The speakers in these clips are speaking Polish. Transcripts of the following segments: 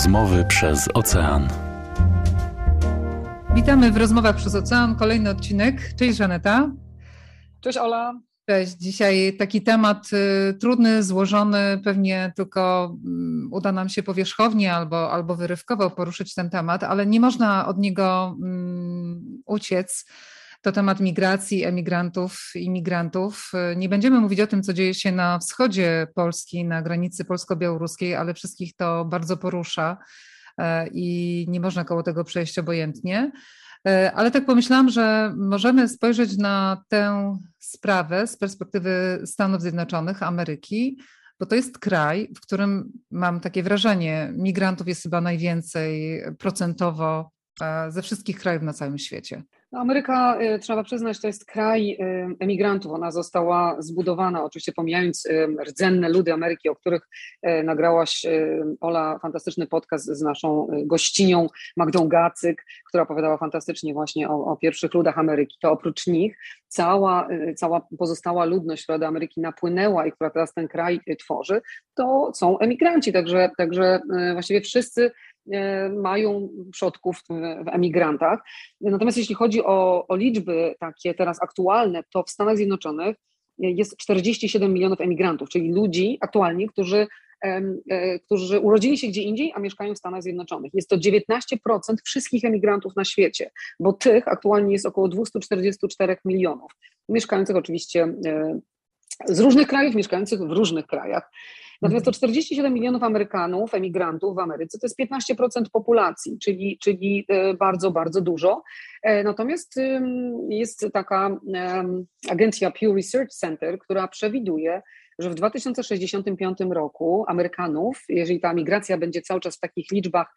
Rozmowy przez ocean. Witamy w rozmowach przez ocean. Kolejny odcinek. Cześć Żaneta. Cześć Ola. Cześć. Dzisiaj taki temat y, trudny, złożony. Pewnie tylko y, uda nam się powierzchownie albo, albo wyrywkowo poruszyć ten temat, ale nie można od niego y, uciec to temat migracji, emigrantów, imigrantów. Nie będziemy mówić o tym, co dzieje się na wschodzie Polski, na granicy polsko-białoruskiej, ale wszystkich to bardzo porusza e, i nie można koło tego przejść obojętnie. E, ale tak pomyślałam, że możemy spojrzeć na tę sprawę z perspektywy Stanów Zjednoczonych, Ameryki, bo to jest kraj, w którym mam takie wrażenie, migrantów jest chyba najwięcej procentowo e, ze wszystkich krajów na całym świecie. No, Ameryka, y, trzeba przyznać, to jest kraj y, emigrantów. Ona została zbudowana, oczywiście pomijając y, rdzenne ludy Ameryki, o których nagrałaś, Ola, fantastyczny podcast z naszą gościnią Magdą Gacyk, która opowiadała fantastycznie właśnie o, o pierwszych ludach Ameryki. To oprócz nich cała, cała pozostała ludność, która do Ameryki napłynęła i która teraz ten kraj tworzy, to są emigranci. Także, także właściwie wszyscy mają przodków w emigrantach. Natomiast jeśli chodzi o, o liczby takie teraz aktualne, to w Stanach Zjednoczonych jest 47 milionów emigrantów, czyli ludzi aktualnie, którzy e, którzy urodzili się gdzie indziej, a mieszkają w Stanach Zjednoczonych. Jest to 19% wszystkich emigrantów na świecie, bo tych aktualnie jest około 244 milionów, mieszkających oczywiście e, z różnych krajów, mieszkających w różnych krajach. Natomiast to 47 milionów Amerykanów, emigrantów w Ameryce, to jest 15% populacji, czyli, czyli e, bardzo, bardzo dużo. E, natomiast jest taka agencja Pew Research Center, która przewiduje, że w 2065 roku Amerykanów, jeżeli ta migracja będzie cały czas w takich liczbach,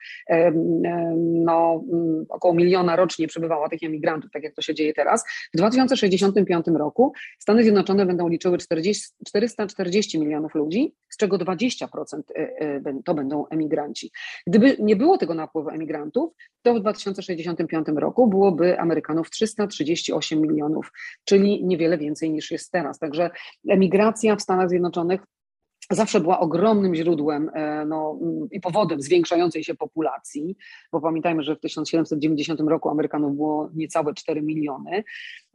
no, mm, około miliona rocznie przebywała tych emigrantów, tak jak to się dzieje teraz, w 2065 roku Stany Zjednoczone będą liczyły 40, 440 milionów ludzi, z czego 20% e, e, to będą emigranci. Gdyby nie było tego napływu emigrantów, to w 2065 roku byłoby Amerykanów 338 milionów, czyli niewiele więcej niż jest teraz. Także emigracja w Stanach Zjednoczonych zawsze była ogromnym źródłem e, no, i powodem zwiększającej się populacji, bo pamiętajmy, że w 1790 roku Amerykanów było niecałe 4 miliony,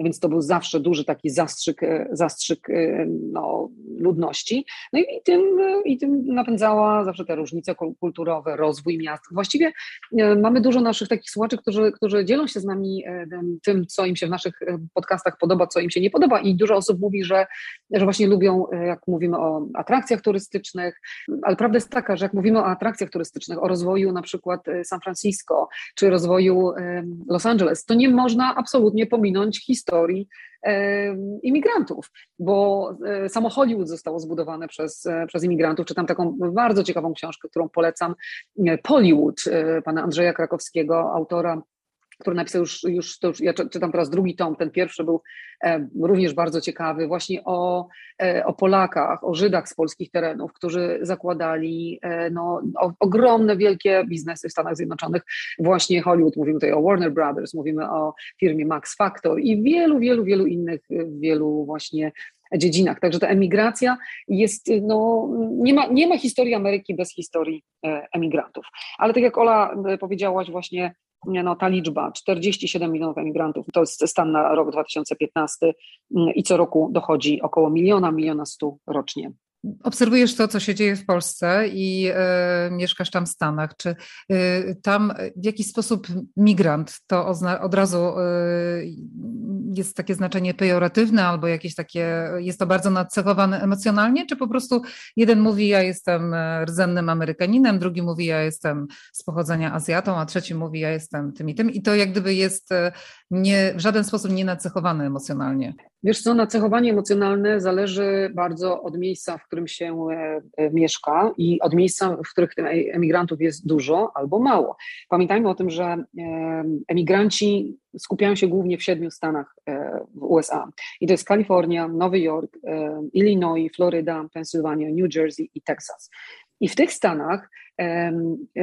więc to był zawsze duży taki zastrzyk, e, zastrzyk e, no, ludności. No i, tym, i tym napędzała zawsze te różnice kulturowe, rozwój miast. Właściwie mamy dużo naszych takich słuchaczy, którzy, którzy dzielą się z nami tym, co im się w naszych podcastach podoba, co im się nie podoba i dużo osób mówi, że, że właśnie lubią, jak mówimy o atrakcjach, turystycznych, ale prawda jest taka, że jak mówimy o atrakcjach turystycznych, o rozwoju na przykład e, San Francisco czy rozwoju Los Angeles, to nie można absolutnie pominąć historii imigrantów, bo e, samo Hollywood zostało zbudowane przez, e, przez imigrantów. Czytam taką bardzo ciekawą książkę, którą polecam, Pollywood, pana Andrzeja Krakowskiego, autora który napisał już, już, to już ja czytam teraz drugi tom, ten pierwszy był e, również bardzo ciekawy, właśnie o, e, o Polakach, o Żydach z polskich terenów, którzy zakładali e, no, ogromne, wielkie biznesy w Stanach Zjednoczonych, właśnie Hollywood, mówimy tutaj o Warner Brothers, mówimy o firmie Max Factor i wielu, wielu, wielu innych, wielu właśnie dziedzinach. Także ta emigracja jest, no, nie ma, nie ma historii Ameryki bez historii emigrantów. Ale tak jak Ola powiedziałaś właśnie, no, ta liczba 47 milionów emigrantów to jest stan na rok 2015 mm, i co roku dochodzi około miliona, miliona stu rocznie. Obserwujesz to, co się dzieje w Polsce i y, mieszkasz tam w Stanach. Czy y, tam w jakiś sposób migrant to od razu y, jest takie znaczenie pejoratywne albo jakieś takie, jest to bardzo nacechowane emocjonalnie, czy po prostu jeden mówi, ja jestem rdzennym Amerykaninem, drugi mówi, ja jestem z pochodzenia Azjatą, a trzeci mówi, ja jestem tym i tym. I to jak gdyby jest nie, w żaden sposób nie nacechowane emocjonalnie. Wiesz co, nacechowanie emocjonalne zależy bardzo od miejsca, w którym się e, e, mieszka i od miejsca, w których tych emigrantów jest dużo albo mało. Pamiętajmy o tym, że e, emigranci skupiają się głównie w siedmiu stanach w USA. I to jest Kalifornia, Nowy Jork, Illinois, Floryda, Pensylwania, New Jersey i Teksas. I w tych stanach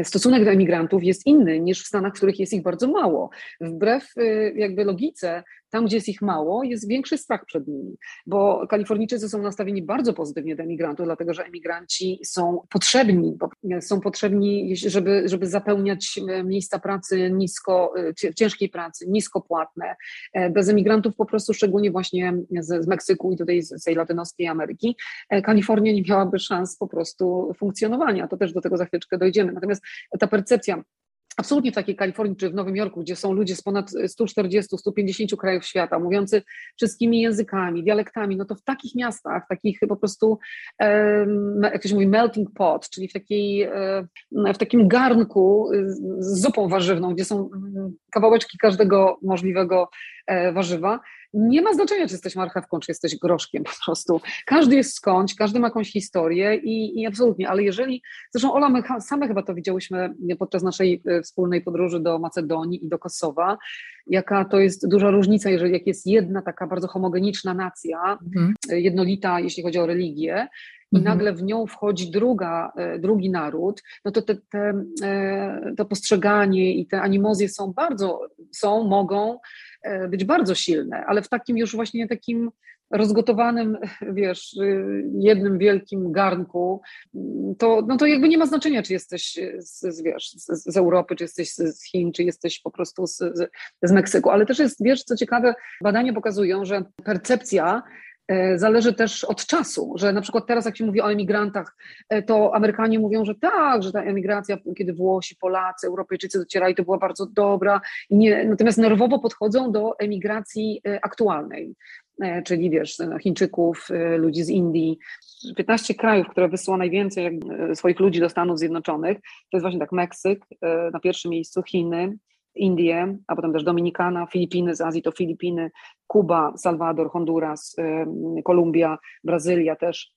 stosunek do emigrantów jest inny niż w stanach, w których jest ich bardzo mało. Wbrew jakby logice tam, gdzie jest ich mało, jest większy strach przed nimi, bo Kalifornijczycy są nastawieni bardzo pozytywnie do emigrantów, dlatego że emigranci są potrzebni, są potrzebni, żeby, żeby zapełniać e, miejsca pracy nisko, e, ciężkiej pracy, niskopłatne. Bez emigrantów po prostu, szczególnie właśnie z, z Meksyku i tutaj z tej latynoskiej Ameryki, Kalifornia nie miałaby szans po prostu funkcjonowania. To też do tego za chwileczkę dojdziemy. Natomiast ta percepcja absolutnie w takiej Kalifornii czy w Nowym Jorku, gdzie są ludzie z ponad 140-150 krajów świata, mówiący wszystkimi językami, dialektami, no to w takich miastach, takich po prostu, jak to się mówi, melting pot, czyli w, takiej, w takim garnku z zupą warzywną, gdzie są mm, kawałeczki każdego możliwego warzywa, nie ma znaczenia, czy jesteś marchewką, czy jesteś groszkiem po prostu. Każdy jest skądś, każdy ma jakąś historię i, i absolutnie, ale jeżeli, zresztą Ola, my same chyba to widziałyśmy podczas naszej e, wspólnej podróży do Macedonii i do Kosowa, jaka to jest duża różnica, jeżeli jak jest jedna taka bardzo homogeniczna nacja, mhm. E, jednolita, jeśli chodzi o religię, i mhm. nagle w nią wchodzi druga, e, drugi naród, no to te, te, to postrzeganie i te animozje są bardzo, są, mogą E, być bardzo silne, ale w takim już właśnie takim rozgotowanym, wiesz, jednym wielkim garnku, to, no to jakby nie ma znaczenia, czy jesteś z, wiesz, z, z Europy, czy jesteś z Chin, czy jesteś po prostu z, z Meksyku. Ale też jest, wiesz, co ciekawe, badania pokazują, że percepcja E, zależy też od czasu, że na przykład teraz jak się mówi o emigrantach, e, to Amerykanie mówią, że tak, że ta emigracja, kiedy Włosi, Polacy, Europejczycy docierali, to była bardzo dobra, nie, natomiast nerwowo podchodzą do emigracji e, aktualnej, czyli wiesz, Chińczyków, ludzi z Indii. 15 krajów, które wysyła najwięcej swoich ludzi do Stanów Zjednoczonych, to jest właśnie tak Meksyk na pierwszym miejscu, Chiny, Indie, a potem też Dominikana, Filipiny, z Azji to Filipiny, Kuba, Salwador, Honduras, Kolumbia, Brazylia też.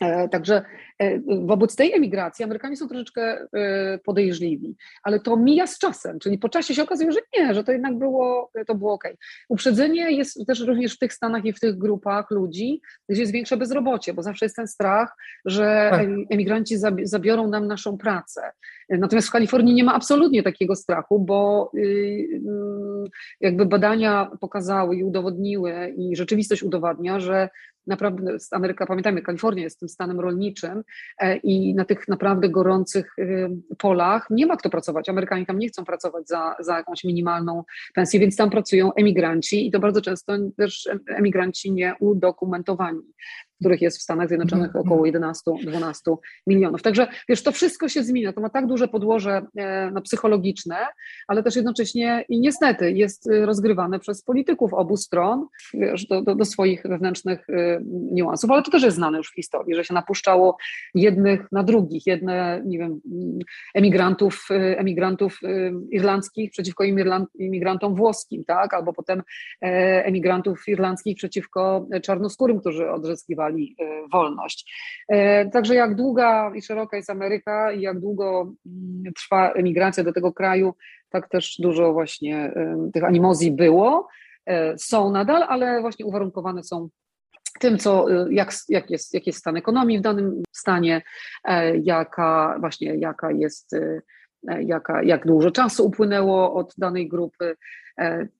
E, także e, wobec tej emigracji Amerykanie są troszeczkę e, podejrzliwi, ale to mija z czasem, czyli po czasie się okazuje, że nie, że to jednak było, to było ok. Uprzedzenie jest też również w tych stanach i w tych grupach ludzi, gdzie jest większe bezrobocie, bo zawsze jest ten strach, że tak. emigranci zabiorą nam naszą pracę. Natomiast w Kalifornii nie ma absolutnie takiego strachu, bo y, mm, jakby badania pokazały i udowodniły i rzeczywistość udowadnia, że naprawdę Ameryka, pamiętajmy, Kalifornia jest tym stanem rolniczym e, i na tych naprawdę gorących y, polach nie ma kto pracować. Amerykanie tam nie chcą pracować za, za jakąś minimalną pensję, więc tam pracują emigranci i to bardzo często też emigranci nieudokumentowani których jest w Stanach Zjednoczonych mhm. około 11-12 milionów. Także wiesz, to wszystko się zmienia, to ma tak duże podłoże e, no, psychologiczne, ale też jednocześnie i niestety jest e, rozgrywane przez polityków obu stron wiesz, do, do, do swoich wewnętrznych e, niuansów, ale to też jest znane już w historii, że się napuszczało jednych na drugich, jedne, nie wiem, emigrantów, emigrantów irlandzkich przeciwko imigrantom włoskim, tak, albo potem emigrantów irlandzkich przeciwko czarnoskórym, którzy odrzyskiwali E, wolność. E, także jak długa i szeroka jest Ameryka i jak długo mm, trwa emigracja do tego kraju, tak też dużo właśnie e, tych animozji było, są nadal, ale właśnie uwarunkowane są tym, co, jak, jak, jest, jak jest stan ekonomii w danym stanie, jaka właśnie jaka jest, jaka, jak dużo czasu upłynęło od danej grupy,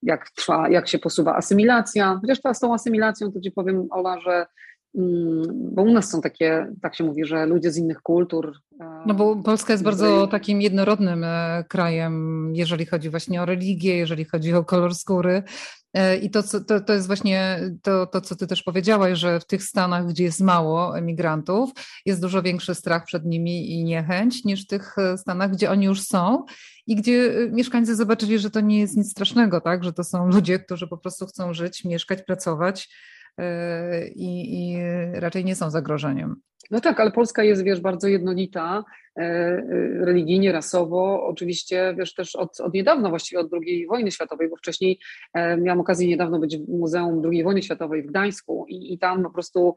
jak trwa, jak się posuwa asymilacja. Chociaż z tą asymilacją to ci powiem, Ola, że bo u nas są takie, tak się mówi, że ludzie z innych kultur. E, no bo Polska jest bardzo takim jednorodnym e, krajem, jeżeli chodzi właśnie o religię, jeżeli chodzi o kolor skóry. E, I to, to, to jest właśnie to, to, co ty też powiedziałaś, że w tych stanach, gdzie jest mało emigrantów, jest dużo większy strach przed nimi i niechęć niż w tych stanach, gdzie oni już są i gdzie mieszkańcy zobaczyli, że to nie jest nic strasznego, tak? że to są ludzie, którzy po prostu chcą żyć, mieszkać, pracować i, i raczej nie są zagrożeniem. No tak, ale Polska jest, wiesz, bardzo jednolita E, e, religijnie, rasowo, oczywiście wiesz też od, od właściwie od II wojny światowej, bo wcześniej e, miałam okazję niedawno być w Muzeum II wojny światowej w Gdańsku i, i tam po prostu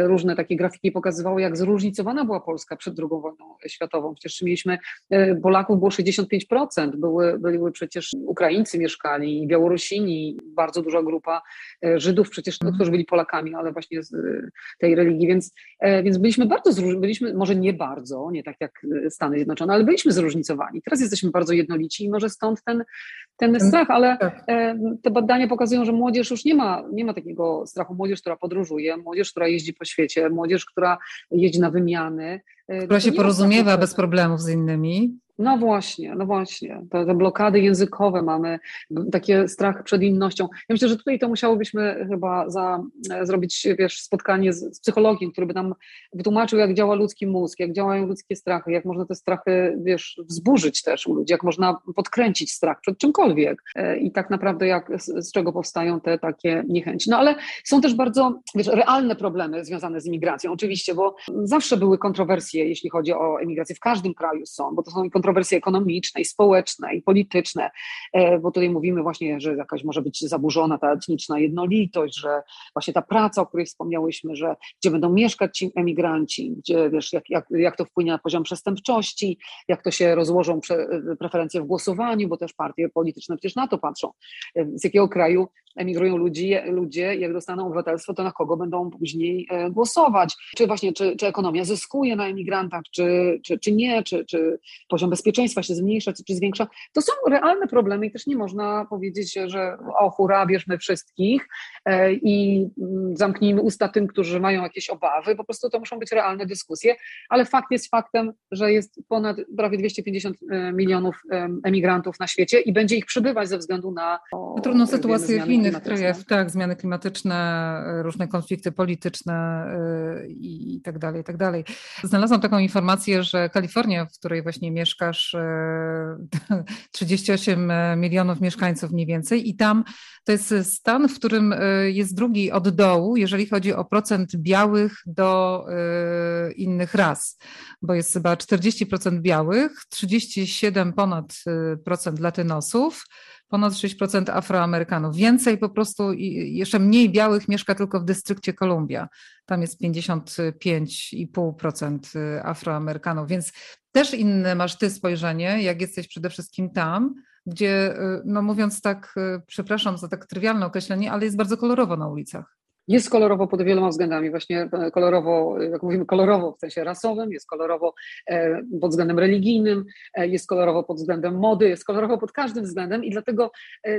różne takie grafiki pokazywały, jak zróżnicowana była Polska przed II wojną światową. Przecież mieliśmy, Polaków było 65%, były, były przecież Ukraińcy mieszkali, Białorusini, bardzo duża grupa Żydów przecież, no, którzy byli Polakami, ale właśnie z tej religii, więc, więc byliśmy bardzo, byliśmy może nie bardzo, nie tak jak jak Stany Zjednoczone, ale byliśmy zróżnicowani. Teraz jesteśmy bardzo jednolici i może stąd ten, ten strach, ale tak. te badania pokazują, że młodzież już nie ma, nie ma takiego strachu. Młodzież, która podróżuje, młodzież, która jeździ po świecie, młodzież, która jeździ na wymiany. Która się porozumiewa bez problemów z innymi. No właśnie, no właśnie. Te, te, blokady językowe mamy, taki strach przed innością. Ja myślę, że tutaj to musiałobyśmy chyba za, e, zrobić, wiesz, spotkanie z, z, psychologiem, który by nam wytłumaczył, jak działa ludzki mózg, jak działają ludzkie strachy, jak można te strachy, wiesz, wzburzyć też u ludzi, jak można podkręcić strach przed czymkolwiek e, i tak naprawdę jak, z, z czego powstają te takie niechęci. No ale są też bardzo, wiesz, realne problemy związane z imigracją, oczywiście, bo zawsze były kontrowersje, jeśli chodzi o emigrację. W każdym kraju są, bo to są kontrowersje kontrowersje ekonomiczne i społeczne i polityczne, e, bo tutaj mówimy właśnie, że jakaś może być zaburzona ta etniczna jednolitość, że właśnie ta praca, o której wspomniałyśmy, że gdzie będą mieszkać ci emigranci, gdzie wiesz, jak, jak, jak to wpłynie na poziom przestępczości, jak to się rozłożą pre, preferencje w głosowaniu, bo też partie polityczne przecież na to patrzą, e, z jakiego kraju emigrują ludzie, ludzie, jak dostaną obywatelstwo, to na kogo będą później e, głosować. Czy właśnie, czy, czy ekonomia zyskuje na emigrantach, czy, czy, czy nie, czy, czy poziom bezpieczeństwa się zmniejsza, czy, czy zwiększa. To są realne problemy i też nie można powiedzieć, że o hura, bierzmy wszystkich e, i mm, zamknijmy usta tym, którzy mają jakieś obawy. Po prostu to muszą być realne dyskusje, ale fakt jest faktem, że jest ponad prawie 250 e, milionów emigrantów na świecie i będzie ich przybywać ze względu na... O, Trudną sytuację w innych krajach, tak, zmiany klimatyczne, różne konflikty polityczne i tak dalej, i tak dalej. Znalazłam taką informację, że Kalifornia, w której właśnie mieszkasz, 38 y, milionów mieszkańców mniej więcej i tam to jest stan, w którym y, jest drugi od dołu, jeżeli chodzi o procent białych do innych ras, bo jest chyba 40% białych, 37 ponad procent latynosów, ponad 6% Afroamerykanów. Więcej po prostu, jeszcze mniej białych mieszka tylko w dystrykcie Kolumbia. Tam jest 55,5% y, Afroamerykanów, więc też inne masz ty spojrzenie, jak jesteś przede wszystkim tam, gdzie, y, no mówiąc tak, y, przepraszam za tak trywialne określenie, ale jest bardzo kolorowo na ulicach. Jest kolorowo pod wieloma względami, właśnie e, kolorowo, jak mówimy kolorowo w sensie rasowym, jest kolorowo e, pod względem religijnym, e, jest kolorowo pod względem mody, jest kolorowo pod każdym względem i dlatego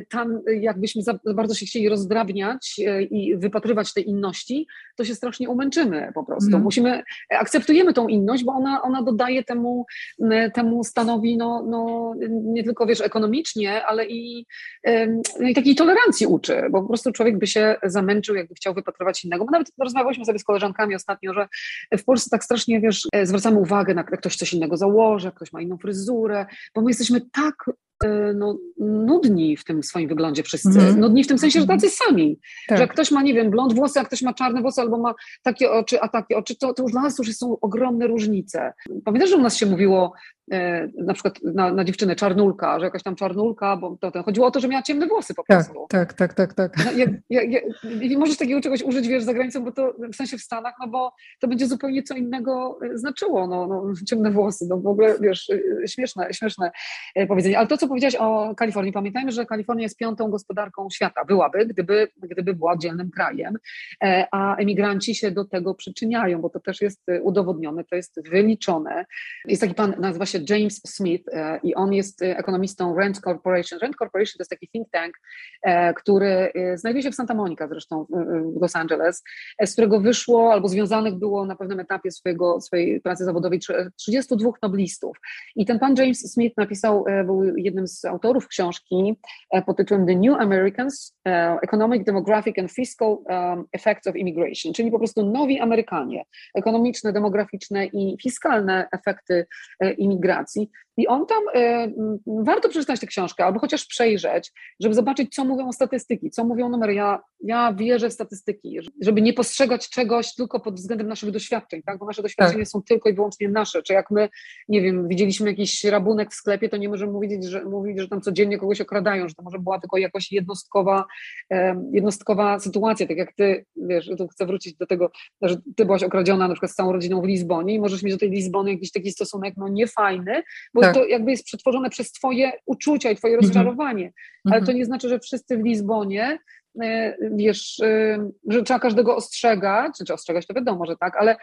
tam jakbyśmy za bardzo się chcieli rozdrabniać i wypatrywać tej inności, to się strasznie umęczymy po prostu. Mm. Musimy, akceptujemy tą inność, bo ona, ona dodaje temu, temu stanowi no, no, nie tylko wiesz ekonomicznie, ale i, i takiej tolerancji uczy, bo po prostu człowiek by się zamęczył, jakby chciał wypatrywać innego. Bo nawet rozmawialiśmy sobie z koleżankami ostatnio, że w Polsce tak strasznie, wiesz, e, zwracamy uwagę na ktoś coś innego założy, ktoś ma inną fryzurę, bo my jesteśmy tak no, nudni w tym swoim wyglądzie wszyscy. Mm. Nudni w tym sensie, że tacy sami. Tak. Że jak ktoś ma, nie wiem, blond włosy, a ktoś ma czarne włosy albo ma takie oczy, a takie oczy, to, to już dla nas już są ogromne różnice. Pamiętasz, że u nas się mówiło E, na przykład na, na dziewczynę czarnulka, że jakaś tam czarnulka, bo to, to chodziło o to, że miała ciemne włosy po tak, prostu. Tak, tak, tak, tak. tak. No, ja, ja, ja, możesz takiego czegoś użyć, wiesz, za granicą, bo to w sensie w Stanach, no bo to będzie zupełnie co innego e, znaczyło, no, no ciemne włosy, no w ogóle, wiesz, e, śmieszne, śmieszne powiedzenie. Ale to, co powiedziałaś o Kalifornii, pamiętajmy, że Kalifornia jest piątą gospodarką świata, byłaby, gdyby, gdyby była oddzielnym krajem, a emigranci się do tego przyczyniają, bo to też jest udowodnione, to jest wyliczone. Jest taki pan, nazywa się James Smith e, i on jest e, ekonomistą Rent Corporation. Rent Corporation to jest taki think tank, e, który znajduje się w Santa Monica zresztą w Los Angeles, z którego wyszło albo związanych było na pewnym etapie swojego, swojej pracy zawodowej 32 noblistów. I ten pan James Smith napisał, był jednym z autorów książki pod tytułem The New Americans, Economic, Demographic and Fiscal Effects of Immigration, czyli po prostu nowi Amerykanie, ekonomiczne, demograficzne i fiskalne efekty imigracji. I on tam, y, warto przeczytać tę książkę, albo chociaż przejrzeć, żeby zobaczyć, co mówią statystyki, co mówią numery. Ja, ja wierzę w statystyki, żeby nie postrzegać czegoś tylko pod względem naszych doświadczeń, tak? bo nasze doświadczenia tak. są tylko i wyłącznie nasze. Czy jak my, nie wiem, widzieliśmy jakiś rabunek w sklepie, to nie możemy mówić, że, mówić, że tam codziennie kogoś okradają, że to może była tylko jakoś jednostkowa, jednostkowa sytuacja, tak jak ty, wiesz, tu chcę wrócić do tego, że ty byłaś okradziona na przykład z całą rodziną w Lizbonie i możesz mieć do tej Lizbony jakiś taki stosunek, no niefajny, bo tak. to jakby jest przetworzone przez twoje uczucia i twoje mhm. rozczarowanie. Ale to mhm. nie znaczy, że wszyscy w Lizbonie wiesz, że trzeba każdego ostrzegać, czy ostrzegać to wiadomo, że tak, ale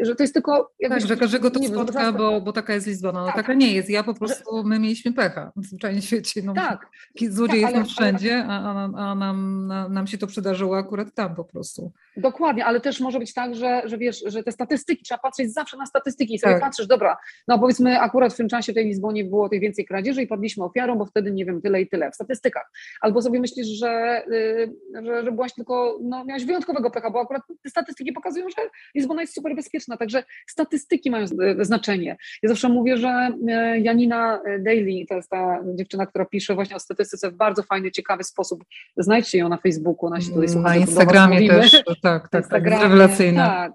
że to jest tylko... Tak, że każdego to spotka, bo, bo taka jest Lizbona. No tak. taka nie jest. Ja po prostu, my mieliśmy pecha w zwyczajnym świecie. No, tak. Złodzieje tak, są wszędzie, a, a, a nam, nam się to przydarzyło akurat tam po prostu. Dokładnie, ale też może być tak, że, że wiesz, że te statystyki, trzeba patrzeć zawsze na statystyki i sobie tak. patrzysz, dobra, no powiedzmy akurat w tym czasie w tej Lizbonie było tych więcej kradzieży i padliśmy ofiarą, bo wtedy nie wiem, tyle i tyle w statystykach. Albo sobie myślisz, że, że, że byłaś tylko, no miałaś wyjątkowego pecha, bo akurat te statystyki pokazują, że Lizbona jest super bezpieczna, także statystyki mają znaczenie. Ja zawsze mówię, że y, Janina Daly, to jest ta dziewczyna, która pisze właśnie o statystyce w bardzo fajny, ciekawy sposób. Znajdźcie ją na Facebooku, nasi tutaj Na Instagramie też, tak, tak, tak, rewelacyjne. Tak.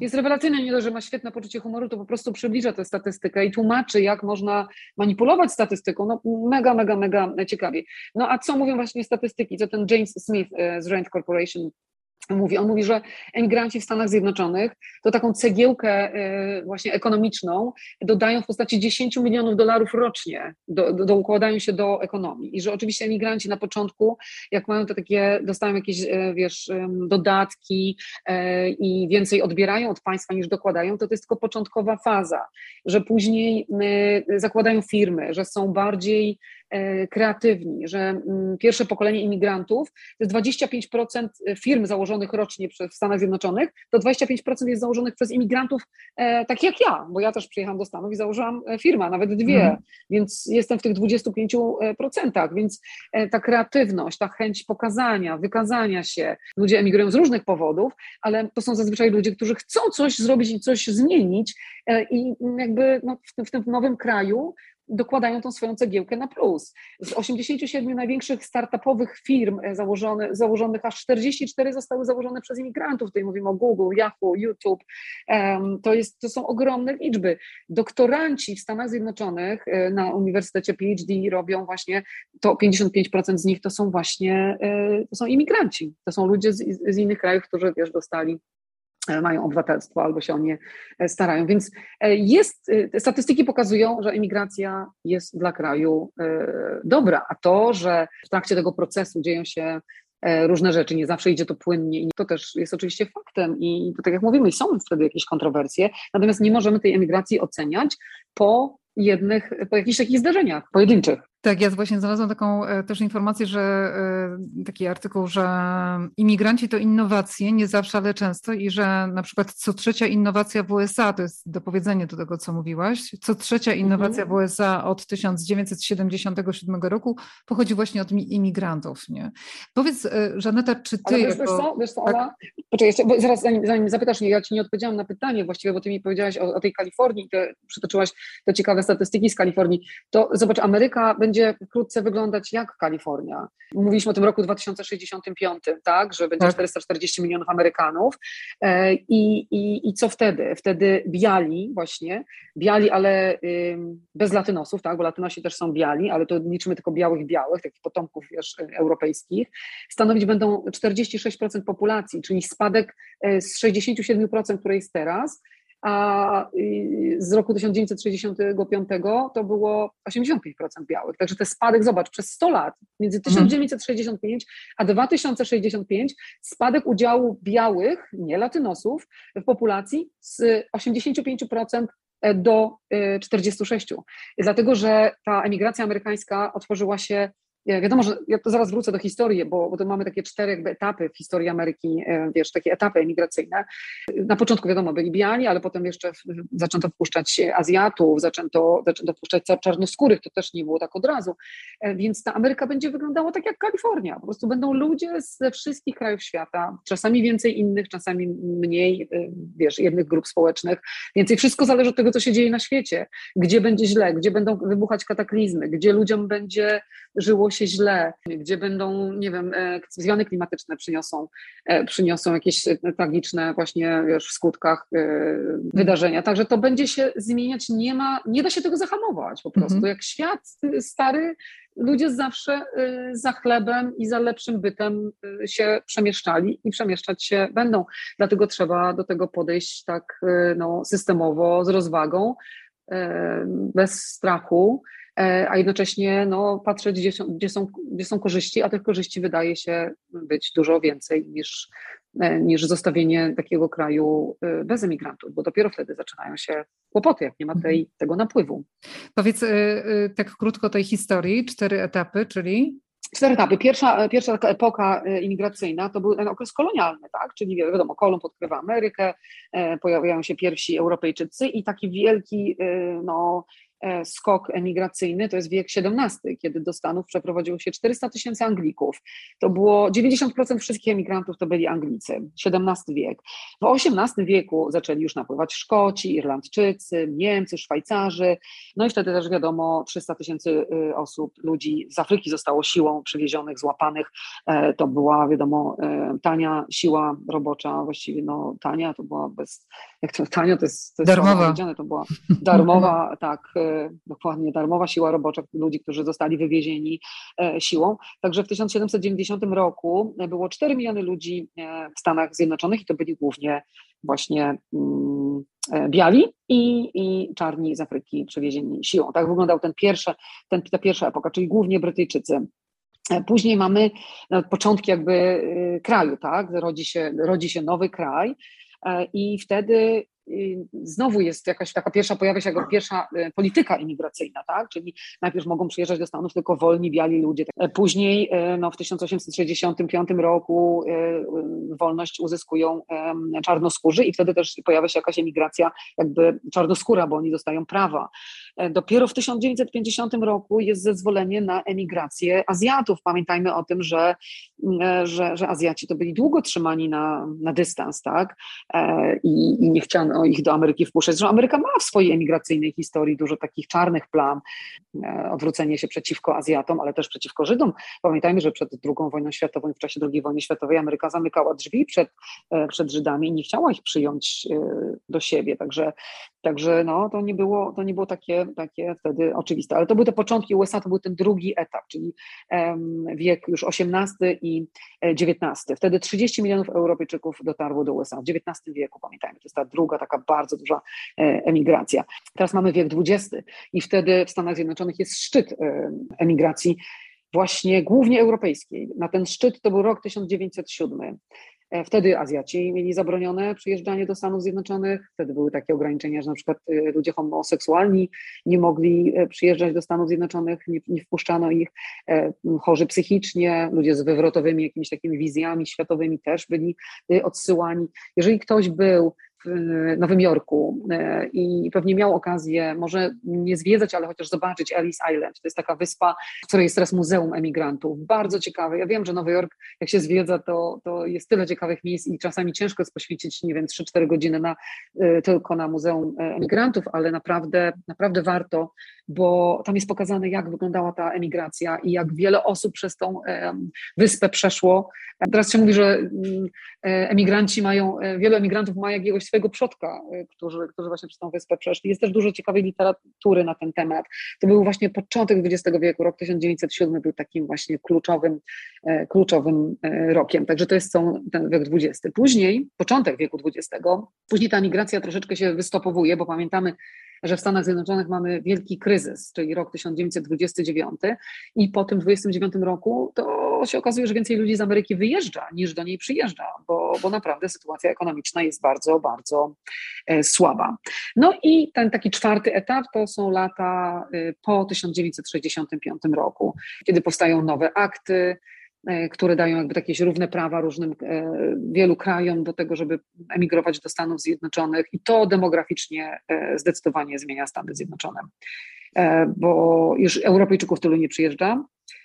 Jest rewelacyjne, nie dość, że ma świetne poczucie humoru, to po prostu przybliża tę statystykę i tłumaczy, jak można manipulować statystyką. No mega, mega, mega ciekawie. No a co mówią właśnie statystyki? Co ten James Smith e, z Rand Corporation mówi. On mówi, że emigranci w Stanach Zjednoczonych to taką cegiełkę y, właśnie ekonomiczną dodają w postaci 10 milionów dolarów rocznie, do, do, układają się do ekonomii. I że oczywiście emigranci na początku, jak mają te takie, dostają jakieś, y, wiesz, dodatki y, i więcej odbierają od państwa niż dokładają, to to jest tylko początkowa faza, że później zakładają firmy, że są bardziej kreatywni, że mm, pierwsze pokolenie imigrantów to jest 25% firm założonych rocznie w Stanach Zjednoczonych, to 25% jest założonych przez imigrantów e, tak jak ja, bo ja też przyjechałam do Stanów i założyłam e, firmę, nawet dwie, mm. więc jestem w tych 25%, więc ta kreatywność, ta chęć pokazania, wykazania się, ludzie emigrują z różnych powodów, ale to są zazwyczaj ludzie, którzy chcą coś zrobić i coś zmienić i jakby no, w, tym, w tym nowym kraju dokładają tą swoją cegiełkę na plus. Z 87 największych startupowych firm e, założone, założonych, aż 44 zostały założone przez imigrantów. Tutaj mówimy o Google, Yahoo, YouTube. To, jest, to są ogromne liczby. Doktoranci w Stanach Zjednoczonych e, na Uniwersytecie PhD robią właśnie, to 55% z nich to są właśnie, e, to są imigranci. To są ludzie z, z innych krajów, którzy wiesz, dostali mają obywatelstwo albo się o nie e, starają. Więc e, jest, statystyki pokazują, że imigracja jest dla kraju dobra, a to, że w trakcie tego procesu dzieją się różne rzeczy, nie zawsze idzie to płynnie i to też jest oczywiście faktem i tak jak mówimy, są wtedy jakieś kontrowersje, natomiast nie możemy tej emigracji oceniać po jednych, po jakichś takich zdarzeniach pojedynczych. Tak, ja właśnie znalazłam taką e, też informację, że e, taki artykuł, że imigranci to innowacje, nie zawsze, ale często i że na przykład co trzecia innowacja w USA, to jest dopowiedzenie do tego, co mówiłaś, co trzecia mhm. innowacja w USA od 1977 roku pochodzi właśnie od imigrantów. Nie? Powiedz, e, Żaneta, czy ty... Ale wiesz, jako... wiesz co, wiesz co, tak? Poczekaj, jeszcze, bo zaraz zanim, zanim zapytasz mnie, ja ci nie odpowiedziałam na pytanie właściwie, bo ty mi powiedziałaś o, o tej Kalifornii, te, przytoczyłaś te ciekawe statystyki z Kalifornii, to zobacz, Ameryka będzie wkrótce wyglądać jak Kalifornia. Mówiliśmy o tym roku 2065, tak, że będzie tak. 440 milionów Amerykanów. E, I, i, I co wtedy? Wtedy biali właśnie, biali, ale bez latynosów, tak, bo latynosi też są biali, ale to liczymy tylko białych białych, takich potomków wiesz, europejskich. Stanowić będą 46% populacji, czyli spadek e, z 67%, które jest teraz, a z roku 1965 to było 85% białych. Także ten spadek, zobacz, przez 100 lat, między 1965 mhm. a 2065, spadek udziału białych, nie latynosów, w populacji z 85% do 46. Dlatego, że ta emigracja amerykańska otworzyła się Wiadomo, że ja to zaraz wrócę do historii, bo, bo to mamy takie cztery jakby etapy w historii Ameryki, e, wiesz, takie etapy emigracyjne. Na początku wiadomo byli biali, ale potem jeszcze zaczęto wpuszczać Azjatów, zaczęto, zaczęto wpuszczać czarnoskórych, to też nie było tak od razu. E, więc ta Ameryka będzie wyglądała tak jak Kalifornia. Po prostu będą ludzie ze wszystkich krajów świata, czasami więcej innych, czasami mniej, e, wiesz, jednych grup społecznych. Więcej wszystko zależy od tego, co się dzieje na świecie. Gdzie będzie źle, gdzie będą wybuchać kataklizmy, gdzie ludziom będzie żyło się źle, gdzie będą, nie wiem, e, zmiany klimatyczne przyniosą, e, przyniosą jakieś e, tragiczne właśnie wiesz, w skutkach wydarzenia. Także to będzie się zmieniać, nie ma, nie da się tego zahamować po prostu. Mhm. Jak świat stary, ludzie zawsze za chlebem i za lepszym bytem się przemieszczali i przemieszczać się będą. Dlatego trzeba do tego podejść tak no, systemowo, z rozwagą, bez strachu a jednocześnie no, patrzeć, gdzie są, gdzie, są, gdzie są korzyści, a tych korzyści wydaje się być dużo więcej niż, niż zostawienie takiego kraju bez emigrantów, bo dopiero wtedy zaczynają się kłopoty, jak nie ma tej, mhm. tego napływu. Powiedz tak krótko tej historii, cztery etapy, czyli? Cztery etapy. Pierwsza, pierwsza taka epoka e, imigracyjna to był ten okres kolonialny, tak? czyli wiadomo, Kolumb odkrywa Amerykę, e, pojawiają się pierwsi Europejczycy i taki wielki e, no, E, skok emigracyjny, to jest wiek XVII, kiedy do Stanów przeprowadziło się 400 tysięcy Anglików. To było 90% wszystkich emigrantów to byli Anglicy, XVII wiek. W XVIII wieku zaczęli już napływać Szkoci, Irlandczycy, Niemcy, Szwajcarzy, no i wtedy też wiadomo 300 tysięcy y, osób, ludzi z Afryki zostało siłą przywiezionych, złapanych. E, to była wiadomo e, tania siła robocza, właściwie no tania, to była bez, jak to tania, to jest, to jest darmowa. To była darmowa, tak, dokładnie darmowa siła robocza ludzi, którzy zostali wywiezieni e, siłą. Także w 1790 roku było 4 miliony ludzi e, w Stanach Zjednoczonych i to byli głównie właśnie mm, e, biali i, i czarni z Afryki przewiezieni siłą. Tak wyglądał ten pierwszy, ten, ta pierwsza epoka, czyli głównie Brytyjczycy. Później mamy no, początki jakby kraju, tak? Rodzi się, rodzi się nowy kraj i wtedy znowu jest jakaś taka pierwsza, pojawia się jako pierwsza e, polityka imigracyjna, tak? Czyli najpierw mogą przyjeżdżać do Stanów tylko wolni, biali ludzie. E, później e, no, w 1865 roku wolność uzyskują czarnoskórzy i wtedy też pojawia się jakaś emigracja jakby czarnoskóra, bo oni dostają prawa. Dopiero w 1950 roku jest zezwolenie na emigrację Azjatów. Pamiętajmy o tym, że, że, że Azjaci to byli długo trzymani na, na dystans, tak? I, i nie chciano ich do Ameryki wpuszczać. Że Ameryka ma w swojej emigracyjnej historii dużo takich czarnych plam, e, odwrócenie się przeciwko Azjatom, ale też przeciwko Żydom. Pamiętajmy, że przed II wojną światową, w czasie II wojny światowej Ameryka zamykała drzwi przed, e, przed Żydami i nie chciała ich przyjąć e, do siebie. Także, także no, to nie było, to nie było takie, takie wtedy oczywiste. Ale to były te początki USA, to był ten drugi etap, czyli wiek już XVIII i XIX. Wtedy 30 milionów Europejczyków dotarło do USA w XIX wieku, pamiętajmy, to jest ta druga taka taka bardzo duża e, emigracja. Teraz mamy wiek XX i wtedy w Stanach Zjednoczonych jest szczyt e, emigracji właśnie głównie europejskiej. Na ten szczyt to był rok 1907. E, wtedy Azjaci mieli zabronione przyjeżdżanie do Stanów Zjednoczonych. Wtedy były takie ograniczenia, że na przykład ludzie homoseksualni nie mogli przyjeżdżać do Stanów Zjednoczonych, nie, nie wpuszczano ich. Chorzy psychicznie, ludzie z wywrotowymi jakimiś takimi wizjami światowymi też byli odsyłani. Jeżeli ktoś był w Nowym Jorku e, i pewnie miał okazję może nie zwiedzać, ale chociaż zobaczyć Ellis Island. To jest taka wyspa, w której jest teraz Muzeum Emigrantów. Bardzo ciekawe. Ja wiem, że Nowy Jork, jak się zwiedza, to, to jest tyle ciekawych miejsc i czasami ciężko jest poświęcić, nie wiem, 3-4 godziny na, e, tylko na Muzeum Emigrantów, ale naprawdę, naprawdę warto, bo tam jest pokazane, jak wyglądała ta emigracja i jak wiele osób przez tą wyspę przeszło. Teraz się mówi, że mm, e, emigranci mają, wielu emigrantów ma jakiegoś swojego przodka, y, którzy, którzy właśnie przez tą wyspę przeszli. Jest też dużo ciekawej literatury na ten temat. To był właśnie początek XX wieku, rok 1907 był takim właśnie kluczowym, e, kluczowym e, rokiem. Także to jest ten wiek XX. Później, początek wieku XX, później ta migracja troszeczkę się wystopowuje, bo pamiętamy, że w Stanach Zjednoczonych mamy wielki kryzys, czyli rok 1929 i po tym 29 roku to się okazuje, że więcej ludzi z Ameryki wyjeżdża niż do niej przyjeżdża, bo, bo naprawdę sytuacja ekonomiczna jest bardzo, bardzo e, słaba. No i ten taki czwarty etap to są lata e, po 1965 roku, kiedy powstają nowe akty, E, które dają jakby jakieś równe prawa różnym e, wielu krajom do tego, żeby emigrować do Stanów Zjednoczonych i to demograficznie zdecydowanie zmienia Stany Zjednoczone. Bo już Europejczyków tylu nie przyjeżdża.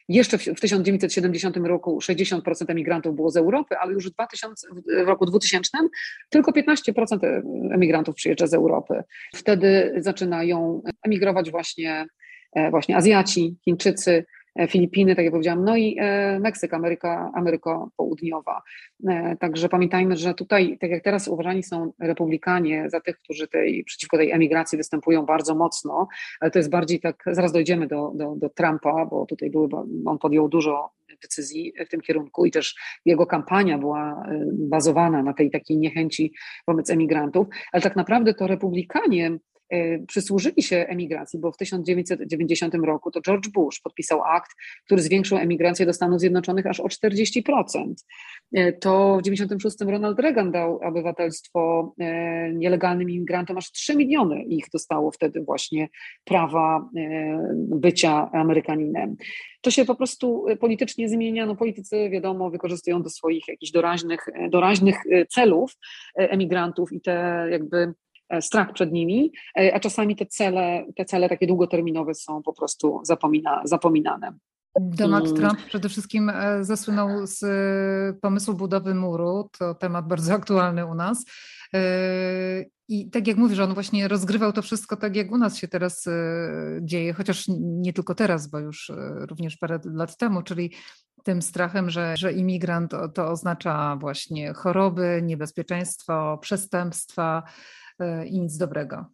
Jeszcze w, w 1970 roku 60% emigrantów było z Europy, ale już w, 2000, w roku 2000 tylko 15% emigrantów przyjeżdża z Europy. Wtedy zaczynają emigrować właśnie, właśnie Azjaci, Chińczycy, E, Filipiny, tak jak powiedziałam, no i e, Meksyk, Ameryka, Ameryka Południowa. E, także pamiętajmy, że tutaj, tak jak teraz uważani są republikanie za tych, którzy tej, przeciwko tej emigracji występują bardzo mocno, ale to jest bardziej tak, zaraz dojdziemy do, do, do Trumpa, bo tutaj były, on podjął dużo decyzji w tym kierunku i też jego kampania była bazowana na tej takiej niechęci wobec emigrantów, ale tak naprawdę to republikanie przysłużyli się emigracji, bo w 1990 roku to George Bush podpisał akt, który zwiększył emigrację do Stanów Zjednoczonych aż o 40%. To w 1996 Ronald Reagan dał obywatelstwo nielegalnym imigrantom, aż 3 miliony ich dostało wtedy właśnie prawa bycia Amerykaninem. To się po prostu politycznie zmienia. No, politycy, wiadomo, wykorzystują do swoich jakichś doraźnych, doraźnych celów emigrantów i te jakby strach przed nimi, e, a czasami te cele, te cele takie długoterminowe są po prostu zapomina, zapominane. Donald mm. Trump przede wszystkim e, zasłynął z pomysłu budowy muru. To temat bardzo aktualny u nas. I tak jak mówisz, on właśnie rozgrywał to wszystko tak, jak u nas się teraz dzieje, chociaż nie tylko teraz, bo już również parę lat temu, czyli tym strachem, że, że imigrant to, oznacza właśnie choroby, niebezpieczeństwo, przestępstwa e, i nic dobrego.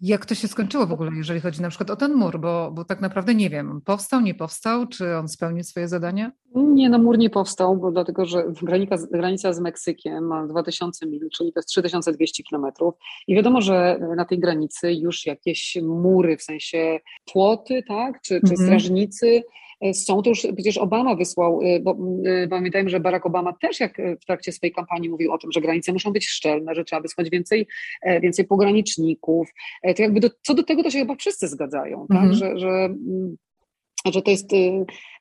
Jak to się skończyło w ogóle, jeżeli chodzi na przykład o ten mur? Bo, bo tak naprawdę nie wiem, powstał, nie powstał, czy on spełnił swoje zadanie? Nie, no mur nie powstał, bo dlatego, że granica, granica z Meksykiem ma 2000 mil, czyli to jest 3200 kilometrów i wiadomo, że na tej granicy już jakieś mury, w sensie płoty, tak, czy, czy mhm. strażnicy E, są. To już przecież Obama wysłał, e, bo e, pamiętajmy, że Barack Obama też jak w trakcie swojej kampanii mówił o tym, że granice muszą być szczelne, że trzeba wysłać więcej, więcej pograniczników. To jakby do, co do tego to się chyba wszyscy zgadzają, tak? Mhm. że, że że to jest y,